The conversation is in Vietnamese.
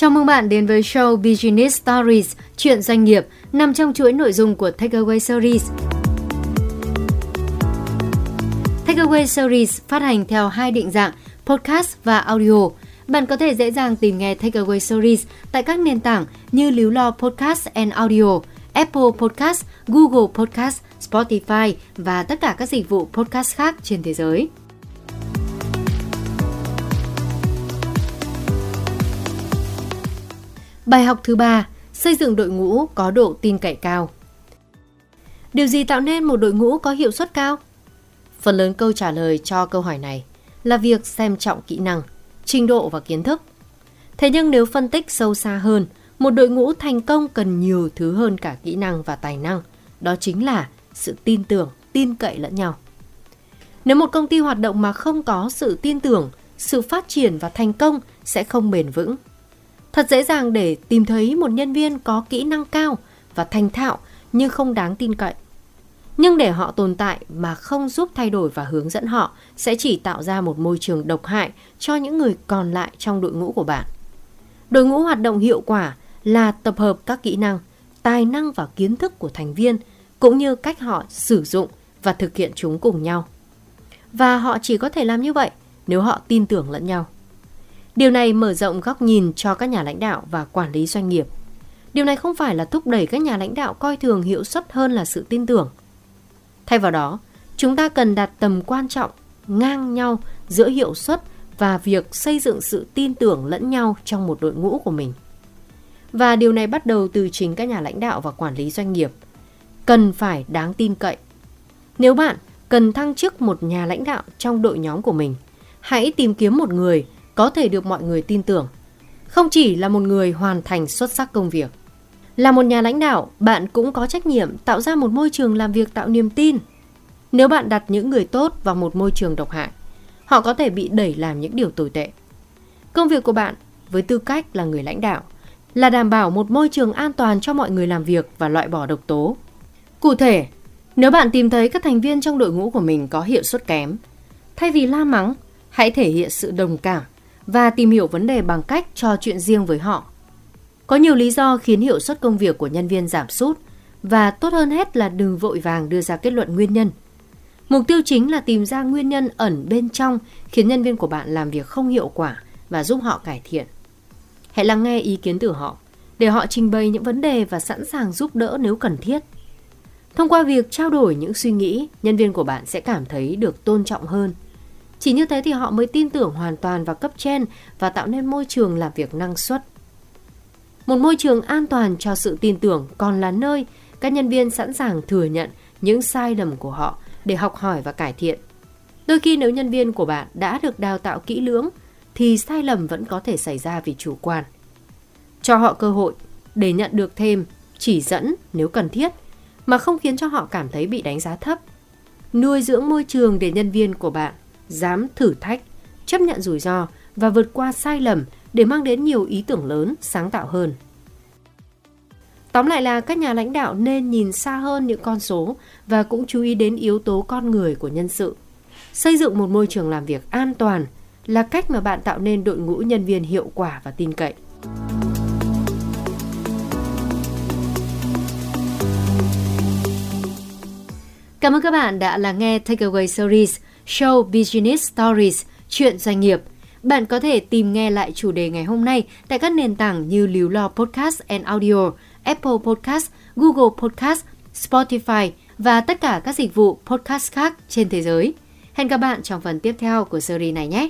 Chào mừng bạn đến với show Business Stories, chuyện doanh nghiệp nằm trong chuỗi nội dung của Takeaway Series. Takeaway Series phát hành theo hai định dạng podcast và audio. Bạn có thể dễ dàng tìm nghe Takeaway Series tại các nền tảng như Líu Lo Podcast and Audio, Apple Podcast, Google Podcast, Spotify và tất cả các dịch vụ podcast khác trên thế giới. Bài học thứ ba, xây dựng đội ngũ có độ tin cậy cao. Điều gì tạo nên một đội ngũ có hiệu suất cao? Phần lớn câu trả lời cho câu hỏi này là việc xem trọng kỹ năng, trình độ và kiến thức. Thế nhưng nếu phân tích sâu xa hơn, một đội ngũ thành công cần nhiều thứ hơn cả kỹ năng và tài năng, đó chính là sự tin tưởng, tin cậy lẫn nhau. Nếu một công ty hoạt động mà không có sự tin tưởng, sự phát triển và thành công sẽ không bền vững. Thật dễ dàng để tìm thấy một nhân viên có kỹ năng cao và thành thạo nhưng không đáng tin cậy. Nhưng để họ tồn tại mà không giúp thay đổi và hướng dẫn họ sẽ chỉ tạo ra một môi trường độc hại cho những người còn lại trong đội ngũ của bạn. Đội ngũ hoạt động hiệu quả là tập hợp các kỹ năng, tài năng và kiến thức của thành viên cũng như cách họ sử dụng và thực hiện chúng cùng nhau. Và họ chỉ có thể làm như vậy nếu họ tin tưởng lẫn nhau. Điều này mở rộng góc nhìn cho các nhà lãnh đạo và quản lý doanh nghiệp. Điều này không phải là thúc đẩy các nhà lãnh đạo coi thường hiệu suất hơn là sự tin tưởng. Thay vào đó, chúng ta cần đặt tầm quan trọng ngang nhau giữa hiệu suất và việc xây dựng sự tin tưởng lẫn nhau trong một đội ngũ của mình. Và điều này bắt đầu từ chính các nhà lãnh đạo và quản lý doanh nghiệp. Cần phải đáng tin cậy. Nếu bạn cần thăng chức một nhà lãnh đạo trong đội nhóm của mình, hãy tìm kiếm một người có thể được mọi người tin tưởng. Không chỉ là một người hoàn thành xuất sắc công việc. Là một nhà lãnh đạo, bạn cũng có trách nhiệm tạo ra một môi trường làm việc tạo niềm tin. Nếu bạn đặt những người tốt vào một môi trường độc hại, họ có thể bị đẩy làm những điều tồi tệ. Công việc của bạn với tư cách là người lãnh đạo là đảm bảo một môi trường an toàn cho mọi người làm việc và loại bỏ độc tố. Cụ thể, nếu bạn tìm thấy các thành viên trong đội ngũ của mình có hiệu suất kém, thay vì la mắng, hãy thể hiện sự đồng cảm và tìm hiểu vấn đề bằng cách trò chuyện riêng với họ. Có nhiều lý do khiến hiệu suất công việc của nhân viên giảm sút và tốt hơn hết là đừng vội vàng đưa ra kết luận nguyên nhân. Mục tiêu chính là tìm ra nguyên nhân ẩn bên trong khiến nhân viên của bạn làm việc không hiệu quả và giúp họ cải thiện. Hãy lắng nghe ý kiến từ họ để họ trình bày những vấn đề và sẵn sàng giúp đỡ nếu cần thiết. Thông qua việc trao đổi những suy nghĩ, nhân viên của bạn sẽ cảm thấy được tôn trọng hơn chỉ như thế thì họ mới tin tưởng hoàn toàn vào cấp trên và tạo nên môi trường làm việc năng suất. Một môi trường an toàn cho sự tin tưởng còn là nơi các nhân viên sẵn sàng thừa nhận những sai lầm của họ để học hỏi và cải thiện. Đôi khi nếu nhân viên của bạn đã được đào tạo kỹ lưỡng, thì sai lầm vẫn có thể xảy ra vì chủ quan. Cho họ cơ hội để nhận được thêm chỉ dẫn nếu cần thiết, mà không khiến cho họ cảm thấy bị đánh giá thấp. Nuôi dưỡng môi trường để nhân viên của bạn dám thử thách, chấp nhận rủi ro và vượt qua sai lầm để mang đến nhiều ý tưởng lớn, sáng tạo hơn. Tóm lại là các nhà lãnh đạo nên nhìn xa hơn những con số và cũng chú ý đến yếu tố con người của nhân sự. Xây dựng một môi trường làm việc an toàn là cách mà bạn tạo nên đội ngũ nhân viên hiệu quả và tin cậy. Cảm ơn các bạn đã lắng nghe Takeaway Series show Business Stories, chuyện doanh nghiệp. Bạn có thể tìm nghe lại chủ đề ngày hôm nay tại các nền tảng như Líu Lo Podcast and Audio, Apple Podcast, Google Podcast, Spotify và tất cả các dịch vụ podcast khác trên thế giới. Hẹn gặp bạn trong phần tiếp theo của series này nhé!